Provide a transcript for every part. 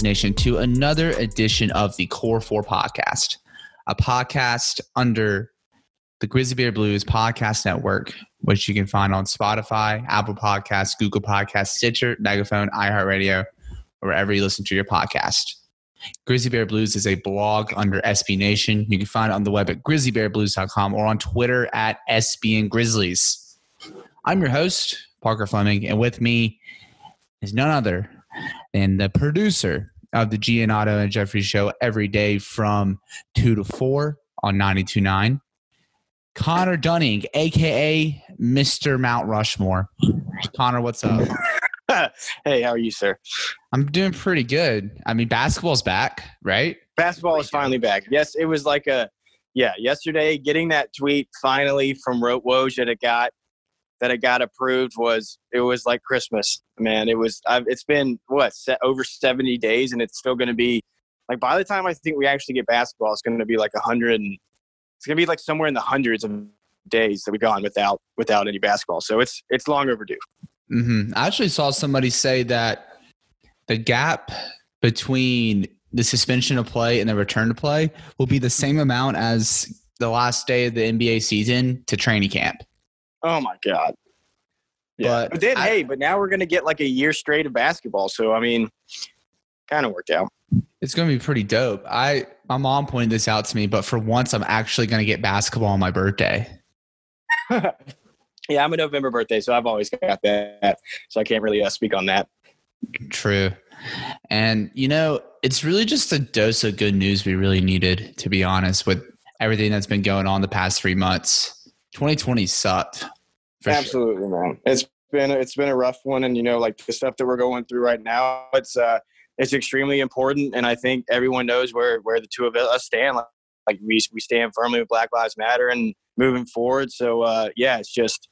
Nation, to another edition of the Core 4 podcast, a podcast under the Grizzly Bear Blues Podcast Network, which you can find on Spotify, Apple Podcasts, Google Podcasts, Stitcher, Megaphone, iHeartRadio, wherever you listen to your podcast. Grizzly Bear Blues is a blog under SB Nation. You can find it on the web at grizzlybearblues.com or on Twitter at SBN Grizzlies. I'm your host, Parker Fleming, and with me is none other and the producer of the Giannotto and Jeffrey show every day from 2 to 4 on 92.9. Connor Dunning, aka Mr. Mount Rushmore. Connor, what's up? hey, how are you, sir? I'm doing pretty good. I mean, basketball's back, right? Basketball is finally back. Yes, it was like a yeah, yesterday getting that tweet finally from Woj that it got that it got approved was it was like Christmas, man. It was I've, it's been what over seventy days, and it's still going to be like by the time I think we actually get basketball, it's going to be like a hundred and it's going to be like somewhere in the hundreds of days that we've gone without without any basketball. So it's it's long overdue. Mm-hmm. I actually saw somebody say that the gap between the suspension of play and the return to play will be the same amount as the last day of the NBA season to training camp. Oh my god. Yeah. But, but then I, hey, but now we're gonna get like a year straight of basketball. So I mean, kind of worked out. It's gonna be pretty dope. I my mom pointed this out to me, but for once, I'm actually gonna get basketball on my birthday. yeah, I'm a November birthday, so I've always got that. So I can't really uh, speak on that. True. And you know, it's really just a dose of good news we really needed, to be honest, with everything that's been going on the past three months. 2020 sucked. Absolutely, sure. man. It's been it's been a rough one, and you know, like the stuff that we're going through right now, it's uh, it's extremely important, and I think everyone knows where where the two of us stand. Like, like we we stand firmly with Black Lives Matter and moving forward. So uh, yeah, it's just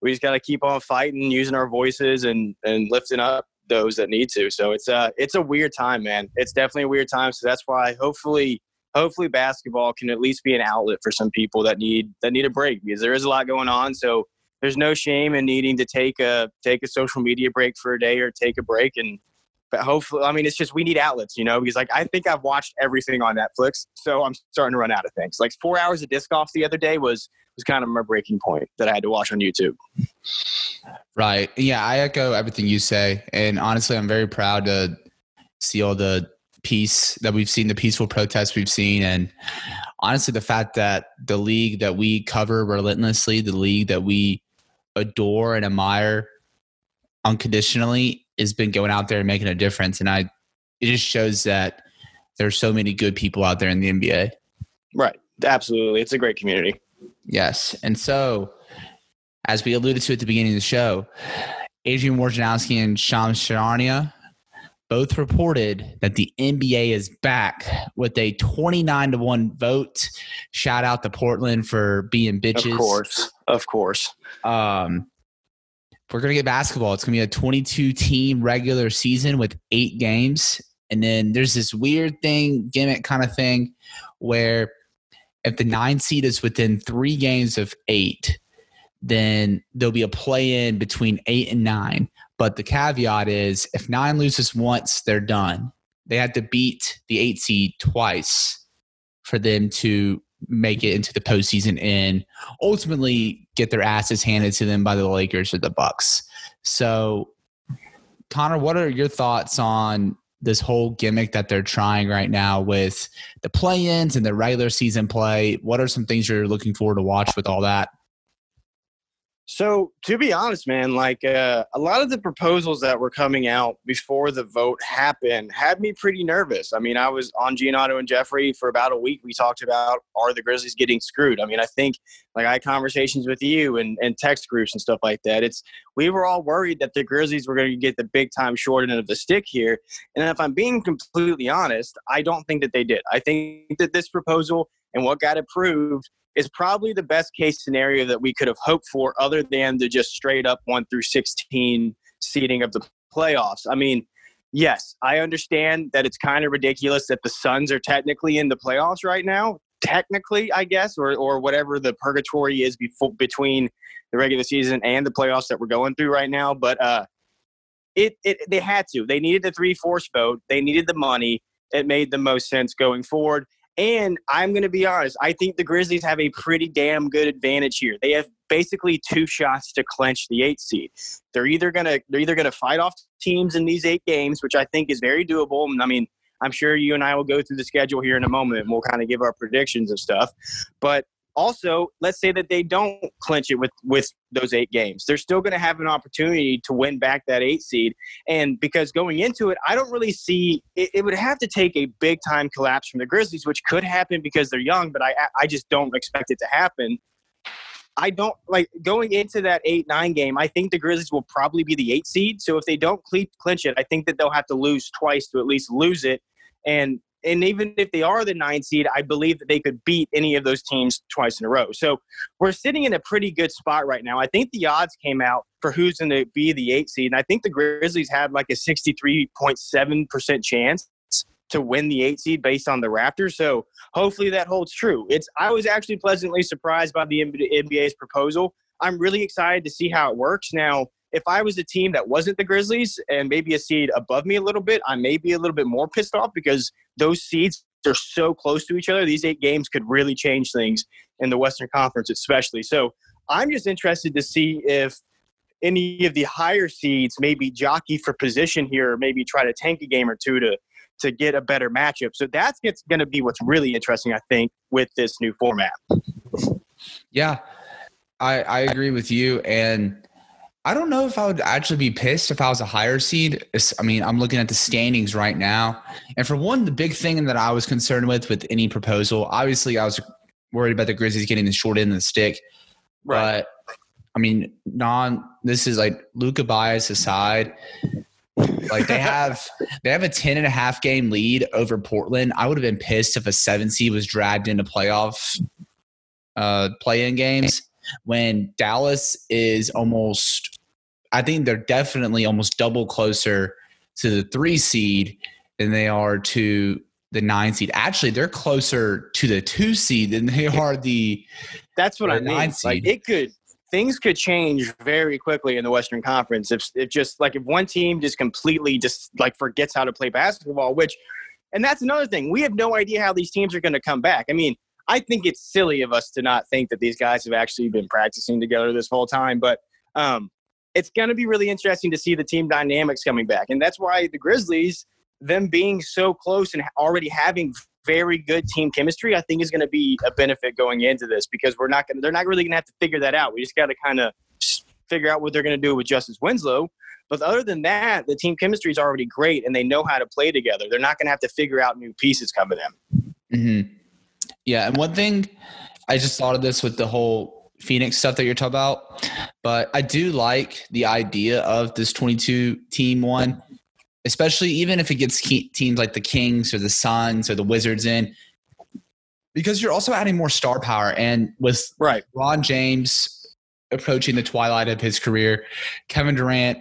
we just got to keep on fighting, using our voices, and and lifting up those that need to. So it's uh it's a weird time, man. It's definitely a weird time. So that's why hopefully hopefully basketball can at least be an outlet for some people that need that need a break because there is a lot going on. So there's no shame in needing to take a take a social media break for a day or take a break. And but hopefully i mean it's just we need outlets you know because like i think i've watched everything on netflix so i'm starting to run out of things. Like four hours of disc golf the other day was was kind of my breaking point that i had to watch on youtube. Right. Yeah i echo everything you say. And honestly i'm very proud to see all the peace that we've seen, the peaceful protests we've seen, and honestly, the fact that the league that we cover relentlessly, the league that we adore and admire unconditionally, has been going out there and making a difference. And I, it just shows that there's so many good people out there in the NBA. Right. Absolutely. It's a great community. Yes. And so, as we alluded to at the beginning of the show, Adrian Wojnarowski and Shams Charania both reported that the NBA is back with a 29 to 1 vote. Shout out to Portland for being bitches. Of course. Of course. Um, we're going to get basketball. It's going to be a 22 team regular season with eight games. And then there's this weird thing, gimmick kind of thing, where if the nine seed is within three games of eight, then there'll be a play in between eight and nine. But the caveat is if nine loses once, they're done. They had to beat the eight seed twice for them to make it into the postseason and ultimately get their asses handed to them by the Lakers or the Bucks. So, Connor, what are your thoughts on this whole gimmick that they're trying right now with the play-ins and the regular season play? What are some things you're looking forward to watch with all that? So to be honest, man, like uh, a lot of the proposals that were coming out before the vote happened had me pretty nervous. I mean, I was on Giannotto and Jeffrey for about a week. We talked about are the Grizzlies getting screwed? I mean, I think like I had conversations with you and, and text groups and stuff like that. It's we were all worried that the Grizzlies were going to get the big time short end of the stick here. And if I'm being completely honest, I don't think that they did. I think that this proposal and what got approved is probably the best case scenario that we could have hoped for, other than the just straight up one through 16 seeding of the playoffs. I mean, yes, I understand that it's kind of ridiculous that the Suns are technically in the playoffs right now. Technically, I guess, or or whatever the purgatory is before, between the regular season and the playoffs that we're going through right now. But uh, it, it they had to. They needed the three fourths vote. They needed the money. It made the most sense going forward. And I'm going to be honest, I think the Grizzlies have a pretty damn good advantage here. They have basically two shots to clinch the eight seed. They're either going to they're either going to fight off teams in these eight games, which I think is very doable. I mean, I'm sure you and I will go through the schedule here in a moment and we'll kind of give our predictions and stuff. But also, let's say that they don't clinch it with with those eight games. They're still going to have an opportunity to win back that eight seed. And because going into it, I don't really see it, it would have to take a big time collapse from the Grizzlies, which could happen because they're young, but I I just don't expect it to happen. I don't like going into that eight nine game. I think the Grizzlies will probably be the eight seed. So if they don't clinch it, I think that they'll have to lose twice to at least lose it. And and even if they are the nine seed, I believe that they could beat any of those teams twice in a row. So we're sitting in a pretty good spot right now. I think the odds came out for who's going to be the eight seed, and I think the Grizzlies have like a 63.7% chance to win the eight seed based on the Raptors. So hopefully that holds true. It's I was actually pleasantly surprised by the NBA's proposal. I'm really excited to see how it works. Now, if I was a team that wasn't the Grizzlies and maybe a seed above me a little bit, I may be a little bit more pissed off because those seeds are so close to each other. These eight games could really change things in the Western Conference, especially. So I'm just interested to see if any of the higher seeds maybe jockey for position here, or maybe try to tank a game or two to to get a better matchup. So that's going to be what's really interesting, I think, with this new format. Yeah, I, I agree with you. And I don't know if I would actually be pissed if I was a higher seed. I mean, I'm looking at the standings right now. And for one, the big thing that I was concerned with with any proposal, obviously, I was worried about the Grizzlies getting the short end of the stick. Right. But I mean, non, this is like Luka bias aside. like they have they have a 10 and a half game lead over Portland. I would have been pissed if a seven seed was dragged into playoff uh play in games when Dallas is almost I think they're definitely almost double closer to the three seed than they are to the nine seed. Actually, they're closer to the two seed than they are the. That's what I mean. Like it could things could change very quickly in the Western Conference if if just like if one team just completely just like forgets how to play basketball, which. And that's another thing. We have no idea how these teams are going to come back. I mean, I think it's silly of us to not think that these guys have actually been practicing together this whole time. But um, it's going to be really interesting to see the team dynamics coming back. And that's why the Grizzlies, them being so close and already having very good team chemistry, I think is going to be a benefit going into this because we're not going to, they're not really going to have to figure that out. We just got to kind of figure out what they're going to do with Justice Winslow. But other than that, the team chemistry is already great and they know how to play together. They're not going to have to figure out new pieces coming in. Mm-hmm. Yeah. And one thing I just thought of this with the whole Phoenix stuff that you're talking about. But I do like the idea of this 22 team one, especially even if it gets teams like the Kings or the Suns or the Wizards in, because you're also adding more star power. And with right. Ron James approaching the twilight of his career, Kevin Durant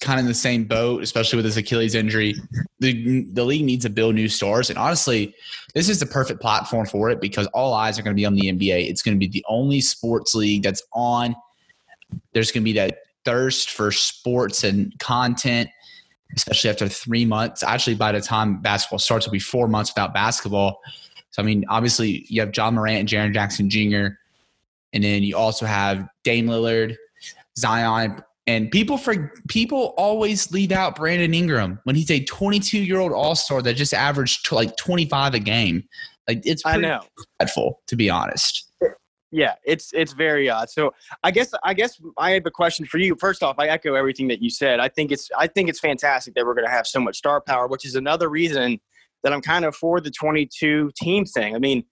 kind of in the same boat, especially with his Achilles injury. The, the league needs to build new stars. And honestly, this is the perfect platform for it because all eyes are going to be on the NBA. It's going to be the only sports league that's on. There's going to be that thirst for sports and content, especially after three months. Actually, by the time basketball starts, it'll be four months without basketball. So, I mean, obviously, you have Ja Morant and Jaren Jackson Jr., and then you also have Dame Lillard, Zion and people for people always leave out Brandon Ingram when he's a 22 year old All Star that just averaged like 25 a game. Like it's I know dreadful to be honest. yeah, it's it's very odd. So I guess I guess I have a question for you. First off, I echo everything that you said. I think it's I think it's fantastic that we're going to have so much star power, which is another reason that I'm kind of for the 22 team thing. I mean,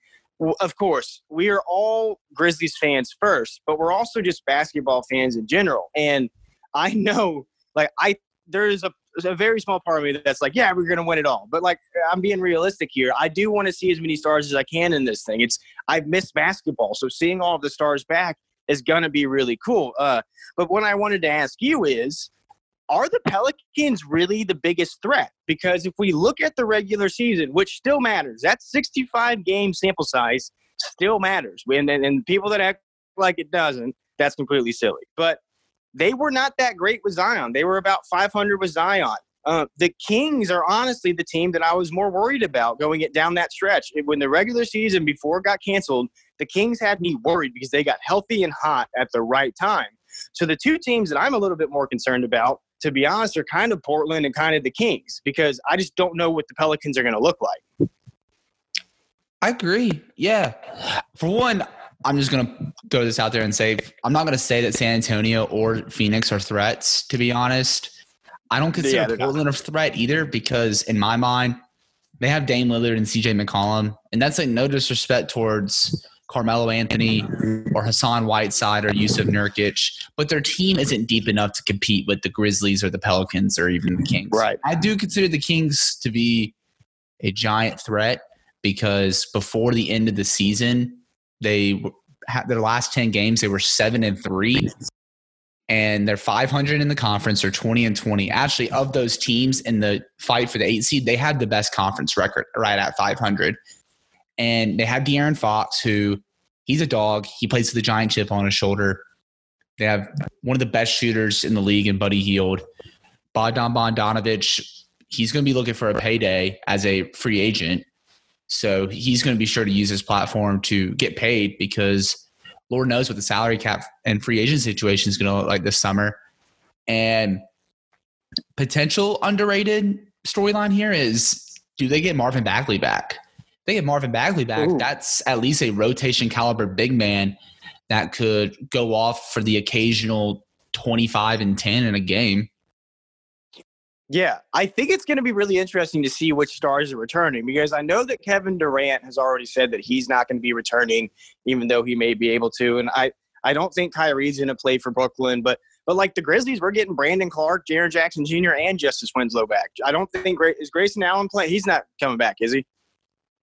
of course, we are all Grizzlies fans first, but we're also just basketball fans in general. And I know, like, I there's a, a very small part of me that's like, yeah, we're to win it all. But like, I'm being realistic here. I do want to see as many stars as I can in this thing. It's I've missed basketball, so seeing all of the stars back is to be really cool. Uh, but what I wanted to ask you is, are the Pelicans really the biggest threat? Because if we look at the regular season, which still matters, that 65 game sample size still matters. And, and people that act like it doesn't, that's completely silly. But they were not that great with Zion. They were about 500 with Zion. Uh, the Kings are honestly the team that I was more worried about going it down that stretch. When the regular season before it got canceled, the Kings had me worried because they got healthy and hot at the right time. So the two teams that I'm a little bit more concerned about to be honest, are kind of Portland and kind of the Kings because I just don't know what the Pelicans are going to look like. I agree. Yeah. For one, I'm just going to throw this out there and say I'm not going to say that San Antonio or Phoenix are threats, to be honest. I don't consider yeah, Portland not. a threat either because, in my mind, they have Dame Lillard and CJ McCollum. And that's like no disrespect towards Carmelo Anthony or Hassan Whiteside or Jusuf Nurkic, but their team isn't deep enough to compete with the Grizzlies or the Pelicans or even the Kings. Right. I do consider the Kings to be a giant threat because before the end of the season, they had their last 10 games, they were 7 and 3 and they're 500 in the conference or 20 and 20. Actually, of those teams in the fight for the 8 seed, they had the best conference record right at 500 and they have De'Aaron Fox, who he's a dog. He plays with giant chip on his shoulder. They have one of the best shooters in the league in Buddy Hield. Bogdan Bogdanovic, he's going to be looking for a payday as a free agent. So he's going to be sure to use his platform to get paid because Lord knows what the salary cap and free agent situation is going to look like this summer. And potential underrated storyline here is do they get Marvin Bagley back? they get Marvin Bagley back, Ooh. that's at least a rotation caliber big man that could go off for the occasional 25 and 10 in a game. Yeah, I think it's going to be really interesting to see which stars are returning because I know that Kevin Durant has already said that he's not going to be returning, even though he may be able to. And I, I don't think Kyrie's going to play for Brooklyn, but but like the Grizzlies, we're getting Brandon Clarke, Jaren Jackson Jr., and Justice Winslow back. I don't think is Grayson Allen playing. He's not coming back, is he?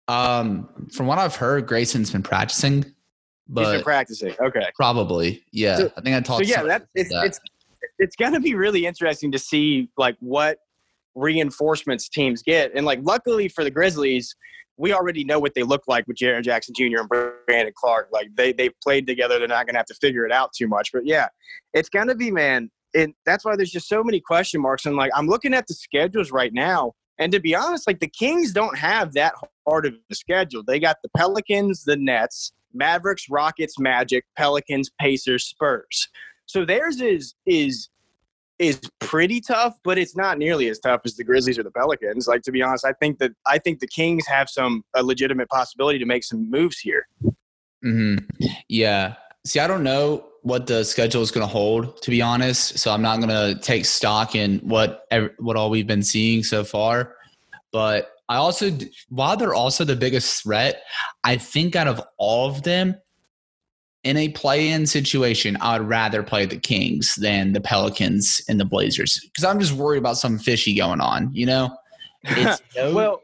Um, from what I've heard, Grayson's been practicing. But He's been practicing. Okay. Probably. Yeah. So, I think I talked. So yeah, that it's that. it's it's gonna be really interesting to see like what reinforcements teams get, and like luckily for the Grizzlies, we already know what they look like with Jaren Jackson Jr. and Brandon Clarke. Like they they've played together. They're not gonna have to figure it out too much. But yeah, it's gonna be man. And that's why there's just so many question marks. And like I'm looking at the schedules right now, and to be honest, like the Kings don't have that hard of a schedule. They got the Pelicans, the Nets, Mavericks, Rockets, Magic, Pelicans, Pacers, Spurs. So theirs is is is pretty tough, but it's not nearly as tough as the Grizzlies or the Pelicans. Like to be honest, I think that I think the Kings have some a legitimate possibility to make some moves here. Hmm. Yeah. See, I don't know what the schedule is going to hold, to be honest. So I'm not going to take stock in what what all we've been seeing so far. But I also, while they're also the biggest threat, I think out of all of them, in a play-in situation, I would rather play the Kings than the Pelicans and the Blazers because I'm just worried about some fishy going on. You know, it's no, well,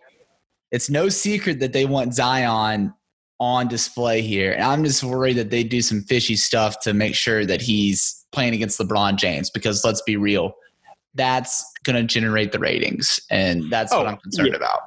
it's no secret that they want Zion on display here. And I'm just worried that they do some fishy stuff to make sure that he's playing against LeBron James because let's be real, that's going to generate the ratings. And that's oh, what I'm concerned yeah. about.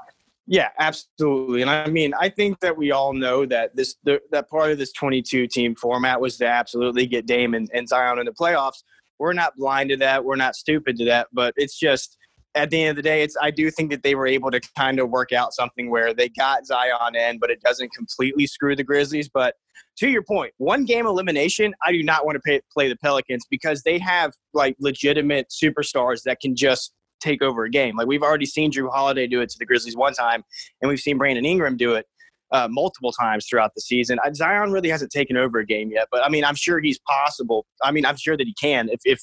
Yeah, absolutely. And I mean, I think that we all know that this the, that part of this 22 team format was to absolutely get Dame and, and Zion in the playoffs. We're not blind to that. We're not stupid to that. But it's just at the end of the day, it's I do think that they were able to kind of work out something where they got Zion in, but it doesn't completely screw the Grizzlies. But to your point, one game elimination, I do not want to pay, play the Pelicans because they have like legitimate superstars that can just take over a game. Like we've already seen Jrue Holiday do it to the Grizzlies one time, and we've seen Brandon Ingram do it. uh, multiple times throughout the season. Zion really hasn't taken over a game yet, but I mean, I'm sure he's possible. I mean, I'm sure that he can. If, if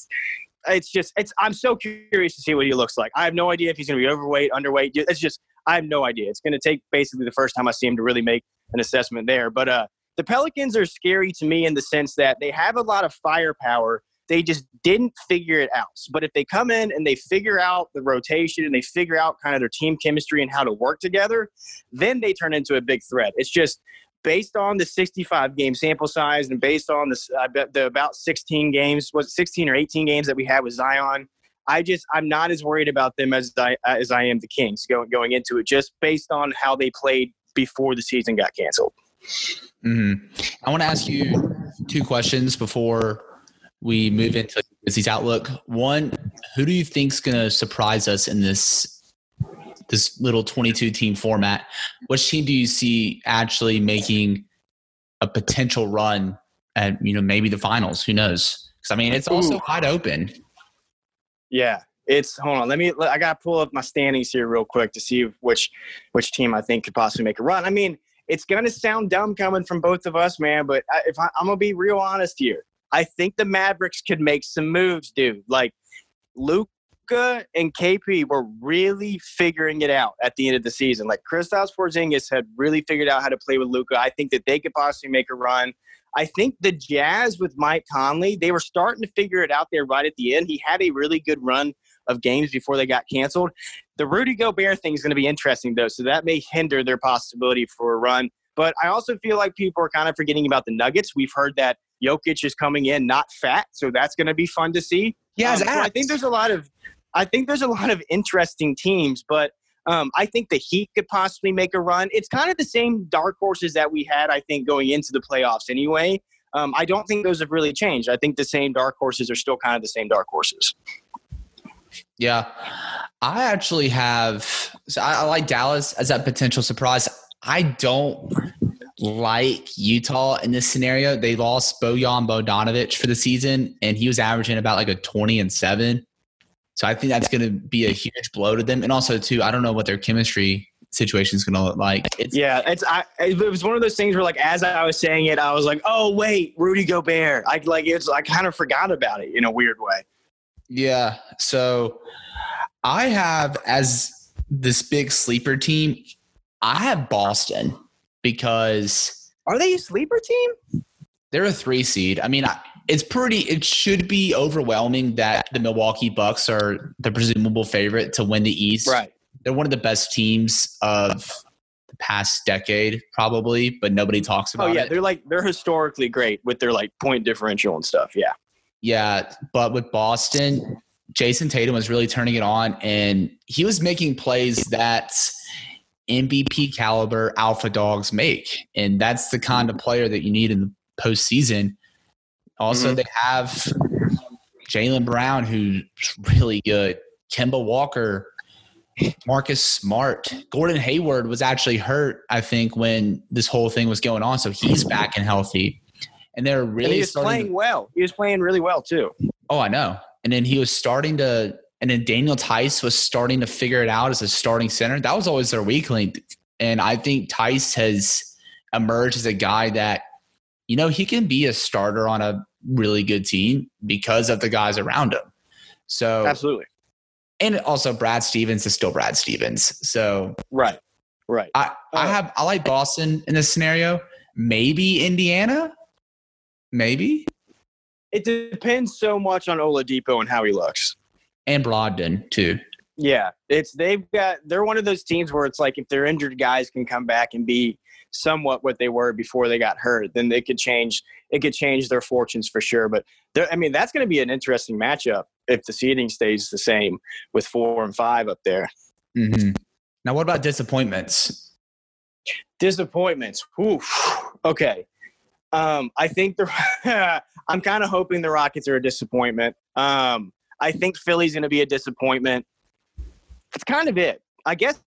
it's just, it's, I'm so curious to see what he looks like. I have no idea if he's going to be overweight, underweight. It's just, I have no idea. It's going to take basically the first time I see him to really make an assessment there. But uh, the Pelicans are scary to me in the sense that they have a lot of firepower. They just didn't figure it out. But if they come in and they figure out the rotation and they figure out kind of their team chemistry and how to work together, then they turn into a big threat. It's just based on the 65 game sample size and based on the about 16 games was 16 or 18 games that we had with Zion. I just I'm not as worried about them as I as I am the Kings going going into it, just based on how they played before the season got canceled. Mm-hmm. I want to ask you two questions before we move into Grizzlies outlook. One, who do you think's going to surprise us in this this little 22 team format? Which team do you see actually making a potential run at you know maybe the finals? Who knows? Because I mean, it's also Ooh. wide open. Yeah, it's hold on. Let me. I got to pull up my standings here real quick to see which which team I think could possibly make a run. I mean, it's gonna sound dumb coming from both of us, man. But if I, I'm gonna be real honest here, I think the Mavericks could make some moves, dude. Like Luka and KP were really figuring it out at the end of the season. Like Kristaps Porzingis had really figured out how to play with Luka. I think that they could possibly make a run. I think the Jazz with Mike Conley, they were starting to figure it out there right at the end. He had a really good run of games before they got canceled. The Rudy Gobert thing is going to be interesting, though, so that may hinder their possibility for a run. But I also feel like people are kind of forgetting about the Nuggets. We've heard that Jokic is coming in not fat, so that's going to be fun to see. Yeah, um, so I think there's a lot of, I think there's a lot of interesting teams, but um, I think the Heat could possibly make a run. It's kind of the same dark horses that we had, I think, going into the playoffs anyway. Um, I don't think those have really changed. I think the same dark horses are still kind of the same dark horses. Yeah, I actually have. So I, I like Dallas as that potential surprise. I don't like Utah in this scenario. They lost Bojan Bogdanovic for the season, and he was averaging about like a twenty and seven. So I think that's going to be a huge blow to them. And also, too, I don't know what their chemistry situation is going to look like. It's, yeah, it's I, it was one of those things where, like, as I was saying it, I was like, "Oh wait, Rudy Gobert." I like it's I kind of forgot about it in a weird way. Yeah. So I have as this big sleeper team, I have Boston because are they a sleeper team? They're a three seed. I mean, it's pretty. It should be overwhelming that the Milwaukee Bucks are the presumable favorite to win the East. Right. They're one of the best teams of the past decade, probably, but nobody talks oh, about. Oh yeah, it. they're like they're historically great with their like point differential and stuff. Yeah. Yeah, but with Boston, Jayson Tatum was really turning it on, and he was making plays that MVP caliber alpha dogs make, and that's the kind of player that you need in the postseason. Also, mm-hmm. they have Jaylen Brown, who's really good. Kemba Walker, Marcus Smart, Gordon Hayward was actually hurt, I think, when this whole thing was going on. So he's back and healthy and they're really and he was playing to, well. He was playing really well too. Oh, I know. And then he was starting to, and then Daniel Theis was starting to figure it out as a starting center. That was always their weak link, and I think Theis has emerged as a guy that, you know, he can be a starter on a really good team because of the guys around him. So absolutely. And also, Brad Stevens is still Brad Stevens. So right, right. I, I uh, have I like Boston in this scenario. Maybe Indiana Maybe. It depends so much on Oladipo and how he looks. And Brogdon too. Yeah, it's they've got they're one of those teams where it's like if their injured guys can come back and be somewhat what they were before they got hurt, then they could change it could change their fortunes for sure. But I mean that's going to be an interesting matchup if the seeding stays the same with four and five up there. Mm-hmm. Now, what about disappointments? Disappointments. Oof. Okay. Um, I think the I'm kind of hoping the Rockets are a disappointment. Um, I think Philly's going to be a disappointment. It's kind of it. I guess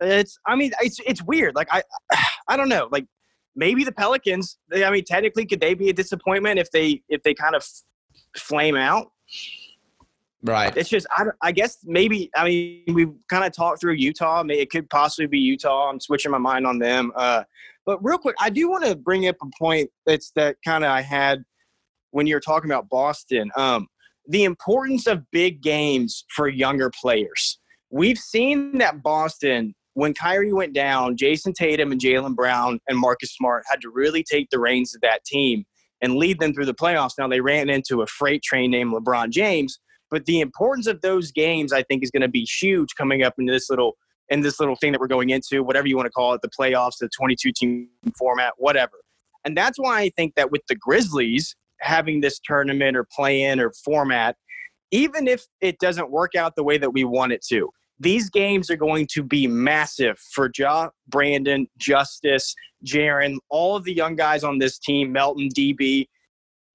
it's. I mean, it's it's weird. Like I, I don't know. Like maybe the Pelicans. They, I mean, technically, could they be a disappointment if they if they kind of flame out? Right. It's just, I, I guess maybe, I mean, we've kind of talked through Utah. It could possibly be Utah. I'm switching my mind on them. Uh, but real quick, I do want to bring up a point that's that kind of I had when you were talking about Boston. Um, the importance of big games for younger players. We've seen that Boston, when Kyrie went down, Jayson Tatum and Jaylen Brown and Marcus Smart had to really take the reins of that team and lead them through the playoffs. Now they ran into a freight train named LeBron James, but the importance of those games, I think, is going to be huge coming up into this little in this little thing that we're going into, whatever you want to call it, the playoffs, the 22 team format, whatever. And that's why I think that with the Grizzlies having this tournament or play in or format, even if it doesn't work out the way that we want it to, these games are going to be massive for Ja, Brandon, Justice, Jaren, all of the young guys on this team, Melton, DB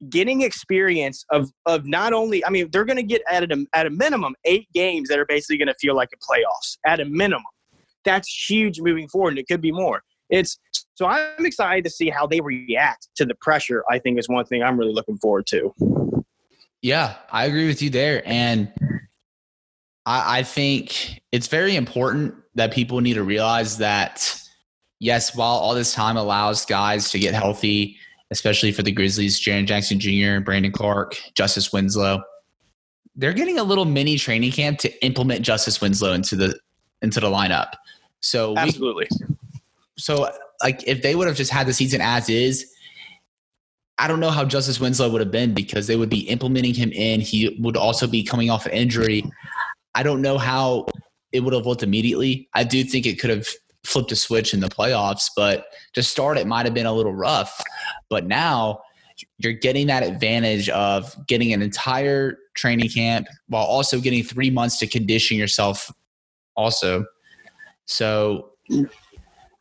getting experience of of not only I mean they're going to get at a, at a minimum eight games that are basically going to feel like a playoffs at a minimum. That's huge moving forward, and it could be more. It's so I'm excited to see how they react to the pressure. I think is one thing I'm really looking forward to. Yeah, I agree with you there, and I, I think it's very important that people need to realize that yes, while all this time allows guys to get healthy especially for the Grizzlies, Jaren Jackson Jr., Brandon Clarke, Justice Winslow. They're getting a little mini training camp to implement Justice Winslow into the into the lineup. So absolutely. We, so like if they would have just had the season as is, I don't know how Justice Winslow would have been because they would be implementing him in. He would also be coming off an injury. I don't know how it would have looked immediately. I do think it could have flipped a switch in the playoffs, but to start it might have been a little rough. But now you're getting that advantage of getting an entire training camp while also getting three months to condition yourself also. So,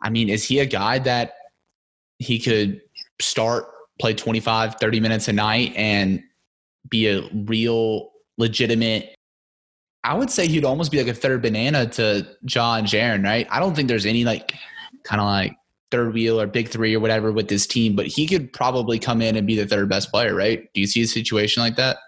I mean, is he a guy that he could start, play 25, 30 minutes a night and be a real legitimate I would say he'd almost be like a third banana to Ja Jaren, right? I don't think there's any like kind of like third wheel or big three or whatever with this team, but he could probably come in and be the third best player, right? Do you see a situation like that?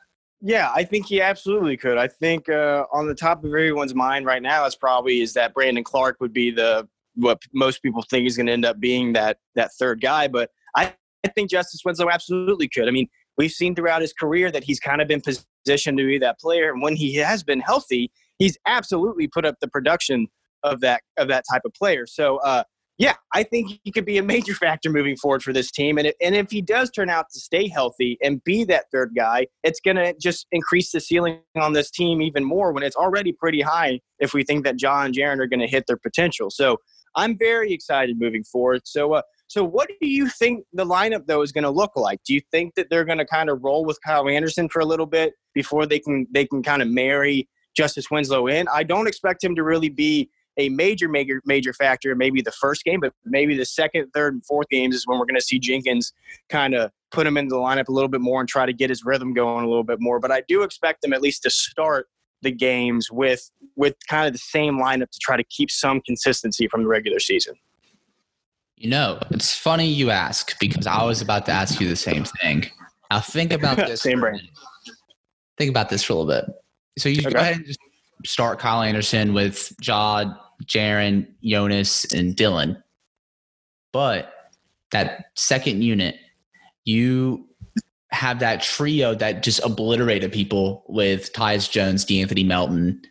Yeah, I think he absolutely could. I think uh, on the top of everyone's mind right now is probably is that Brandon Clarke would be the what most people think is going to end up being that that third guy. But I, I think Justice Winslow absolutely could. I mean, we've seen throughout his career that he's kind of been positioned to be that player. And when he has been healthy, he's absolutely put up the production of that of that type of player. So uh, yeah, I think he could be a major factor moving forward for this team. And, and if he does turn out to stay healthy and be that third guy, it's going to just increase the ceiling on this team even more when it's already pretty high if we think that Ja and Jaren are going to hit their potential. So I'm very excited moving forward. So, uh, so what do you think the lineup though is going to look like? Do you think that they're going to kind of roll with Kyle Anderson for a little bit before they can they can kind of marry Justice Winslow in? I don't expect him to really be a major major major factor maybe the first game, but maybe the second, third, and fourth games is when we're going to see Jenkins kind of put him into the lineup a little bit more and try to get his rhythm going a little bit more. But I do expect him at least to start the games with with kind of the same lineup to try to keep some consistency from the regular season. You know, it's funny you ask because I was about to ask you the same thing. Now think about this. same brain. Think about this for a little bit. So you okay. go ahead and just start Kyle Anderson with Jod, Jaren, Jonas, and Dillon. But that second unit, you have that trio that just obliterated people with Tyus Jones, De'Anthony Melton,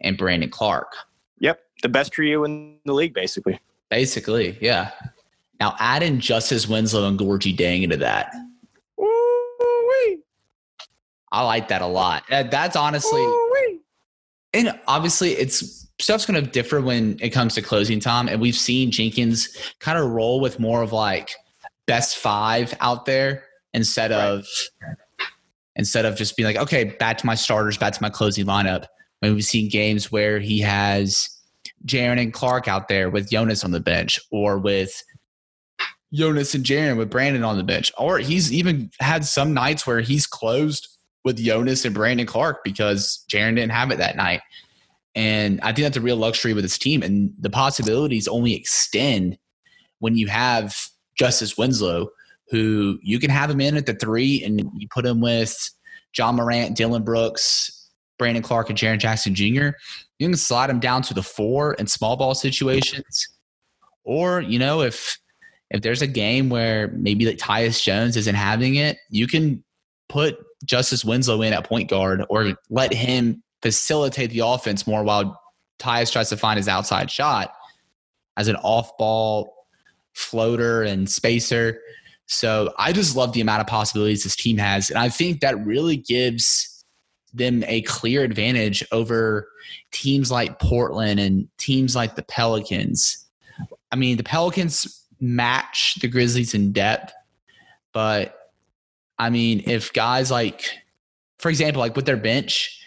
and Brandon Clark. Yep. The best trio in the league, basically. Basically, yeah. Now add in Justice Winslow and Gorgui Dieng into that. Ooh-wee. I like that a lot. Uh, that's honestly, Ooh-wee. and obviously, it's stuff's going to differ when it comes to closing time. And we've seen Jenkins kind of roll with more of like best five out there instead right. of instead of just being like, okay, back to my starters, back to my closing lineup. I mean, we've seen games where he has Jaren and Clarke out there with Jonas on the bench, or with Jonas and Jaren with Brandon on the bench. Or he's even had some nights where he's closed with Jonas and Brandon Clarke because Jaren didn't have it that night. And I think that's a real luxury with his team. And the possibilities only extend when you have Justice Winslow, who you can have him in at the three and you put him with Ja Morant, Dillon Brooks, Brandon Clarke, and Jaren Jackson Jr., you can slide them down to the four in small ball situations. Or, you know, if if there's a game where maybe like Tyus Jones isn't having it, you can put Justice Winslow in at point guard or let him facilitate the offense more while Tyus tries to find his outside shot as an off ball floater and spacer. So I just love the amount of possibilities this team has. And I think that really gives them a clear advantage over teams like Portland and teams like the Pelicans. I mean, the Pelicans match the Grizzlies in depth, but I mean, if guys like, for example, like with their bench,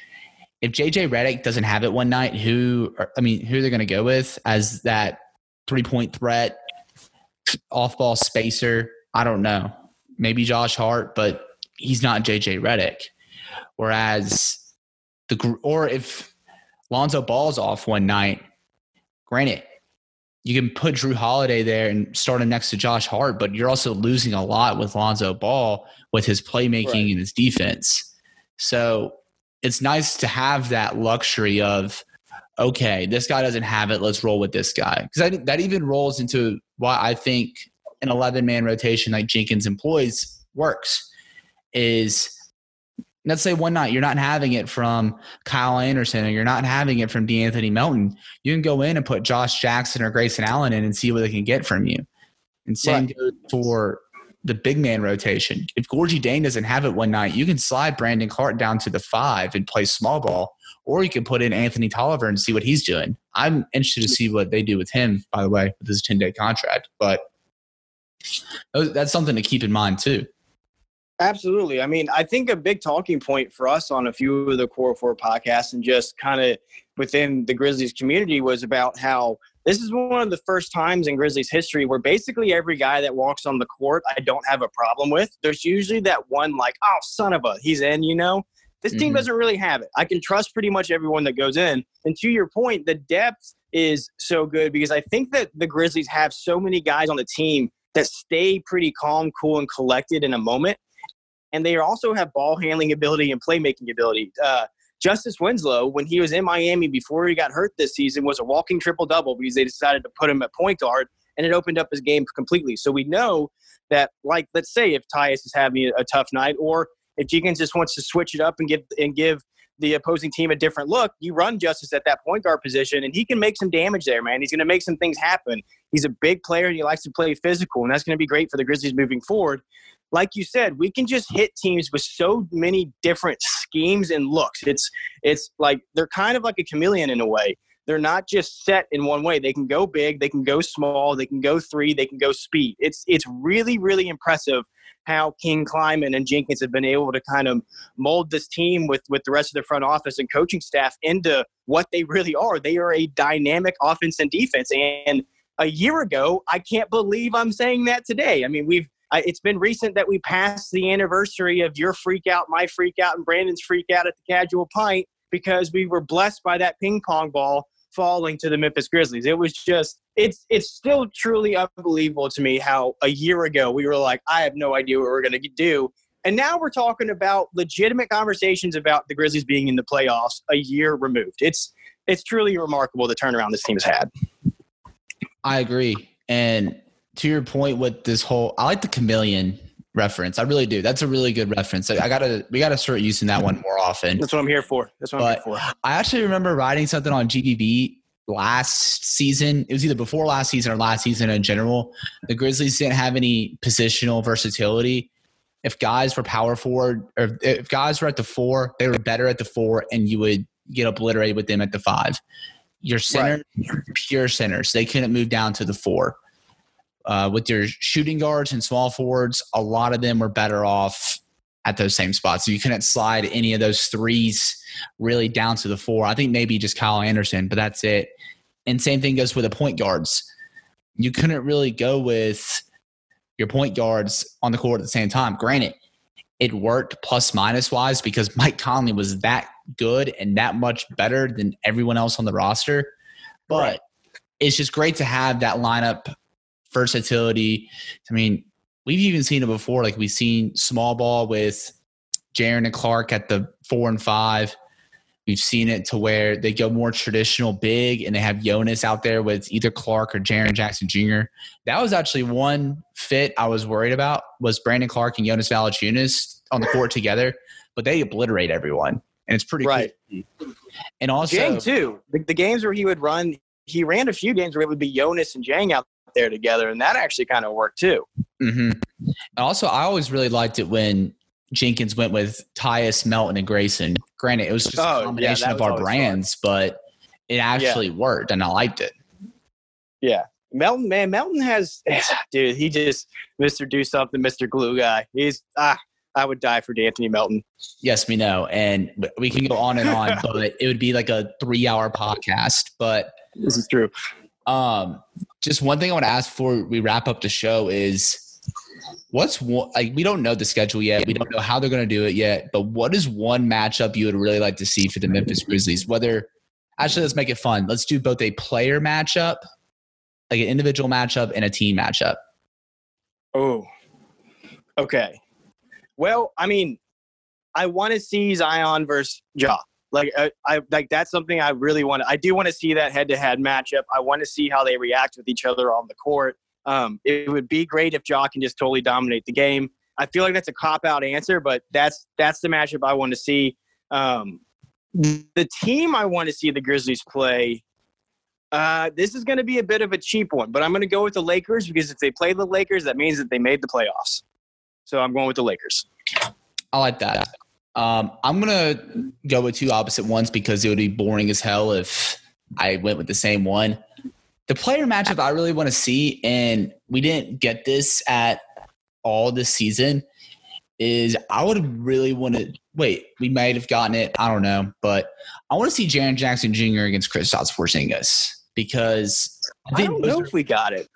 if JJ Redick doesn't have it one night, who I mean, who are they're going to go with as that three point threat, off ball spacer? I don't know. Maybe Josh Hart, but he's not JJ Redick. Whereas the or if Lonzo Ball's off one night, granted, you can put Jrue Holiday there and start him next to Josh Hart, but you're also losing a lot with Lonzo Ball with his playmaking right. and his defense. So it's nice to have that luxury of, okay, this guy doesn't have it. Let's roll with this guy. Because that even rolls into why I think an 11 man rotation like Jenkins employs works is let's say one night you're not having it from Kyle Anderson or you're not having it from De'Anthony Melton. You can go in and put Josh Jackson or Grayson Allen in and see what they can get from you. And same right. goes for the big man rotation. If Gorgui Dieng doesn't have it one night, you can slide Brandon Clarke down to the five and play small ball, or you can put in Anthony Tolliver and see what he's doing. I'm interested to see what they do with him, by the way, with his 10 day contract. But that's something to keep in mind, too. Absolutely. I mean, I think a big talking point for us on a few of the Core Four podcasts and just kind of within the Grizzlies community was about how this is one of the first times in Grizzlies history where basically every guy that walks on the court, I don't have a problem with. There's usually that one, like, oh, son of a, he's in, you know? This team mm-hmm. doesn't really have it. I can trust pretty much everyone that goes in. And to your point, the depth is so good because I think that the Grizzlies have so many guys on the team that stay pretty calm, cool, and collected in a moment. And they also have ball handling ability and playmaking ability. Uh, Justice Winslow, when he was in Miami before he got hurt this season, was a walking triple double because they decided to put him at point guard and it opened up his game completely. So we know that, like, let's say if Tyus is having a tough night, or if Jenkins just wants to switch it up and give and give the opposing team a different look, you run Justice at that point guard position, and he can make some damage there, man. He's going to make some things happen. He's a big player, and he likes to play physical, and that's going to be great for the Grizzlies moving forward like you said, we can just hit teams with so many different schemes and looks. It's it's like they're kind of like a chameleon in a way. They're not just set in one way. They can go big, they can go small, they can go three, they can go speed. It's it's really really impressive how King Kleiman and Jenkins have been able to kind of mold this team with with the rest of the front office and coaching staff into what they really are. They are a dynamic offense and defense and a year ago, I can't believe I'm saying that today. I mean, we've it's been recent that we passed the anniversary of your freak out, my freak out, and Brandon's freak out at the casual pint because we were blessed by that ping pong ball falling to the Memphis Grizzlies. It was just it's it's still truly unbelievable to me how a year ago we were like, I have no idea what we're gonna do. And now we're talking about legitimate conversations about the Grizzlies being in the playoffs a year removed. It's it's truly remarkable the turnaround this team has had. I agree. And to your point with this whole, I like the chameleon reference. I really do. That's a really good reference. I, gotta, we gotta start using that one more often. That's what I'm here for. That's what but I'm here for. I actually remember writing something on GBB last season. It was either before last season or last season in general. The Grizzlies didn't have any positional versatility. If guys were power forward, or if guys were at the four, they were better at the four, and you would get obliterated with them at the five. Your center, right. pure centers, they couldn't move down to the four uh, with your shooting guards and small forwards, a lot of them were better off at those same spots. So you couldn't slide any of those threes really down to the four. I think maybe just Kyle Anderson, but that's it. And same thing goes with the point guards. You couldn't really go with your point guards on the court at the same time. Granted, it worked plus minus wise because Mike Conley was that good and that much better than everyone else on the roster. But right. it's just great to have that lineup versatility. I mean, we've even seen it before. Like we've seen small ball with Jaren and Clarke at the four and five. We've seen it to where they go more traditional big and they have Jonas out there with either Clarke or Jaren Jackson Jr. That was actually one fit I was worried about was Brandon Clarke and Jonas Valanciunas on the court together, but they obliterate everyone. And it's pretty Right. cool. And also Dieng too. The, the games where he would run, he ran a few games where it would be Jonas and Dieng out there together, and that actually kind of worked too. hmm Also, I always really liked it when Jenkins went with Tyus, Melton, and Grayson. Granted, it was just Oh, a combination that of our brands, but it actually worked, and I liked it. Yeah. Melton, man, Melton has, dude, he just, Mr. Do Something, Mr. Glue Guy. He's, ah, I would die for De'Anthony Melton. Yes, we know, and we can go on and on, but it would be like a three-hour podcast. But This is true. um, just one thing I want to ask before we wrap up the show is. What's like? We don't know the schedule yet. We don't know how they're going to do it yet. But what is one matchup you would really like to see for the Memphis Grizzlies? Whether actually, let's make it fun. Let's do both a player matchup, like an individual matchup, and a team matchup. Oh, okay. Well, I mean, I want to see Zion versus Ja. Like, I, I like that's something I really want. I do want to see that head-to-head matchup. I want to see how they react with each other on the court. Um, it would be great if Ja can just totally dominate the game. I feel like that's a cop-out answer, but that's that's the matchup I want to see. Um, the team I want to see the Grizzlies play. Uh, this is going to be a bit of a cheap one, but I'm going to go with the Lakers because if they play the Lakers, that means that they made the playoffs. So I'm going with the Lakers. I like that. Um, I'm gonna go with two opposite ones because it would be boring as hell if I went with the same one. The player matchup I really want to see, and we didn't get this at all this season, is I would really want to wait. We might have gotten it, I don't know, but I want to see Jaren Jackson Jr. against Kristaps Porzingis because I I don't know are- if we got it.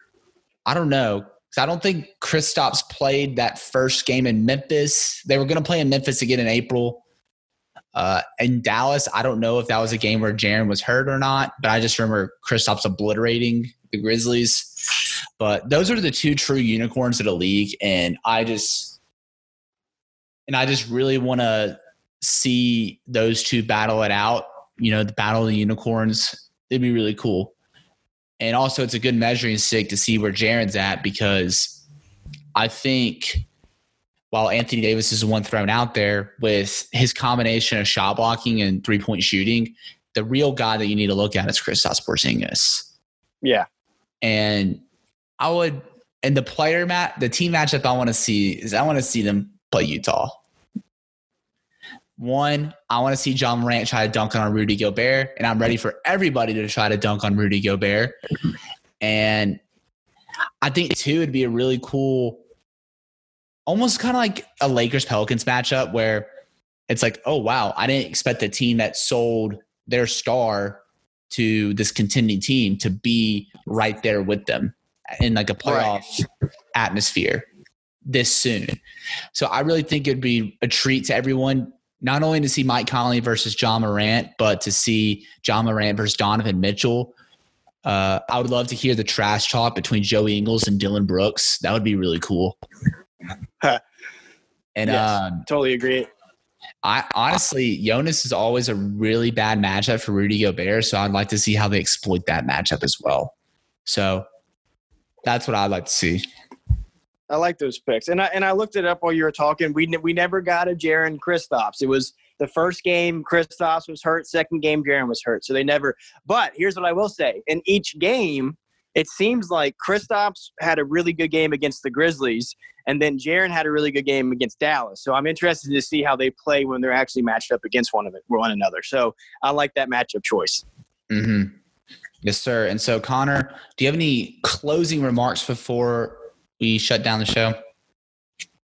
I don't know. 'Cause I don't think Kristaps played that first game in Memphis. They were going to play in Memphis again in April. Uh, in Dallas, I don't know if that was a game where Jaren was hurt or not, but I just remember Kristaps obliterating the Grizzlies. But those are the two true unicorns of the league, and I just and I just really want to see those two battle it out. You know, the battle of the unicorns. It'd be really cool. And also, it's a good measuring stick to see where Jaren's at because I think while Anthony Davis is the one thrown out there with his combination of shot blocking and three point shooting, the real guy that you need to look at is Kristaps Porzingis. Yeah. And I would, and the player mat, the team matchup I want to see is I want to see them play Utah. One, I want to see Ja Morant try to dunk on Rudy Gobert, and I'm ready for everybody to try to dunk on Rudy Gobert. And I think two would be a really cool, almost kind of like a Lakers Pelicans matchup where it's like, oh wow, I didn't expect the team that sold their star to this contending team to be right there with them in like a playoff atmosphere this soon. So I really think it'd be a treat to everyone, not only to see Mike Conley versus Ja Morant, but to see Ja Morant versus Donovan Mitchell. Uh, I would love to hear the trash talk between Joey Ingles and Dillon Brooks. That would be really cool. and Yes. um, Totally agree. I honestly, Jonas is always a really bad matchup for Rudy Gobert, so I'd like to see how they exploit that matchup as well. So that's what I'd like to see. I like those picks, and I and I looked it up while you were talking. We we never got a Jaren Kristaps. It was the first game Kristaps was hurt, second game Jaren was hurt, so they never. But here's what I will say: in each game, it seems like Kristaps had a really good game against the Grizzlies, and then Jaren had a really good game against Dallas. So I'm interested to see how they play when they're actually matched up against one of it, one another. So I like that matchup choice. hmm Yes, sir. And so, Connor, do you have any closing remarks before we shut down the show?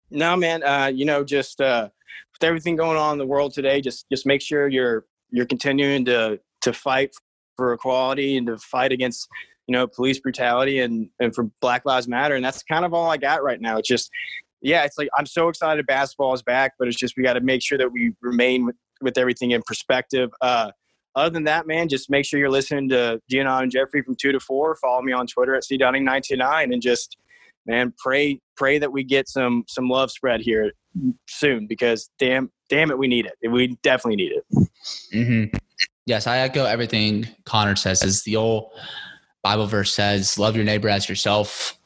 No, man. Uh, you know, just uh, with everything going on in the world today, just just make sure you're you're continuing to to fight for equality and to fight against you know police brutality and and for Black Lives Matter. And that's kind of all I got right now. It's just yeah, it's like I'm so excited basketball is back, but it's just we got to make sure that we remain with with everything in perspective. Uh, other than that, man, just make sure you're listening to Gianna and Jeffrey from two to four. Follow me on Twitter at cdunning929 and just man, pray pray that we get some some love spread here soon because damn damn it we need it. We definitely need it. Mm-hmm. yes i echo everything connor says. Is the old bible verse says love your neighbor as yourself.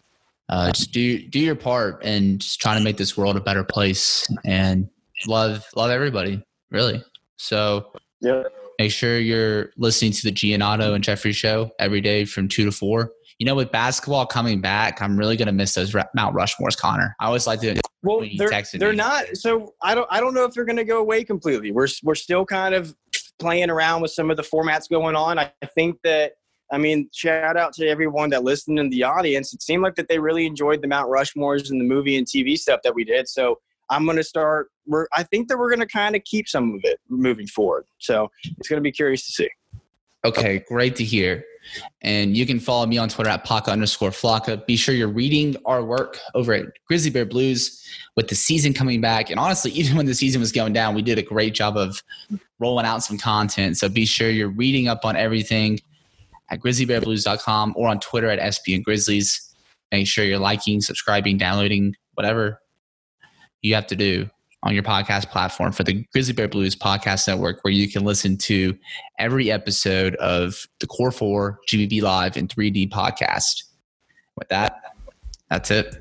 Uh, just do do your part and just trying to make this world a better place and love love everybody really. So yeah make sure you're listening to the Giannotto and Jeffrey show every day from two to four you know, with basketball coming back, I'm really gonna miss those Mount Rushmores, Connor. I always like to. Well, they're, they're not. So I don't. I don't know if they're gonna go away completely. We're we're still kind of playing around with some of the formats going on. I, I think that. I mean, shout out to everyone that listened in the audience. It seemed like that they really enjoyed the Mount Rushmores and the movie and TV stuff that we did. So I'm going to start. We're. I think that we're going to kind of keep some of it moving forward. So it's going to be curious to see. Okay, great to hear. And you can follow me on Twitter at Paka underscore Flocka. Be sure you're reading our work over at Grizzly Bear Blues with the season coming back. And honestly, even when the season was going down, we did a great job of rolling out some content. So be sure you're reading up on everything at grizzlybearblues.com or on Twitter at SBNGrizzlies. Make sure you're liking, subscribing, downloading, whatever you have to do on your podcast platform for the Grizzly Bear Blues Podcast Network, where you can listen to every episode of the Core 4 GBB Live in 3D podcast. With that, that's it.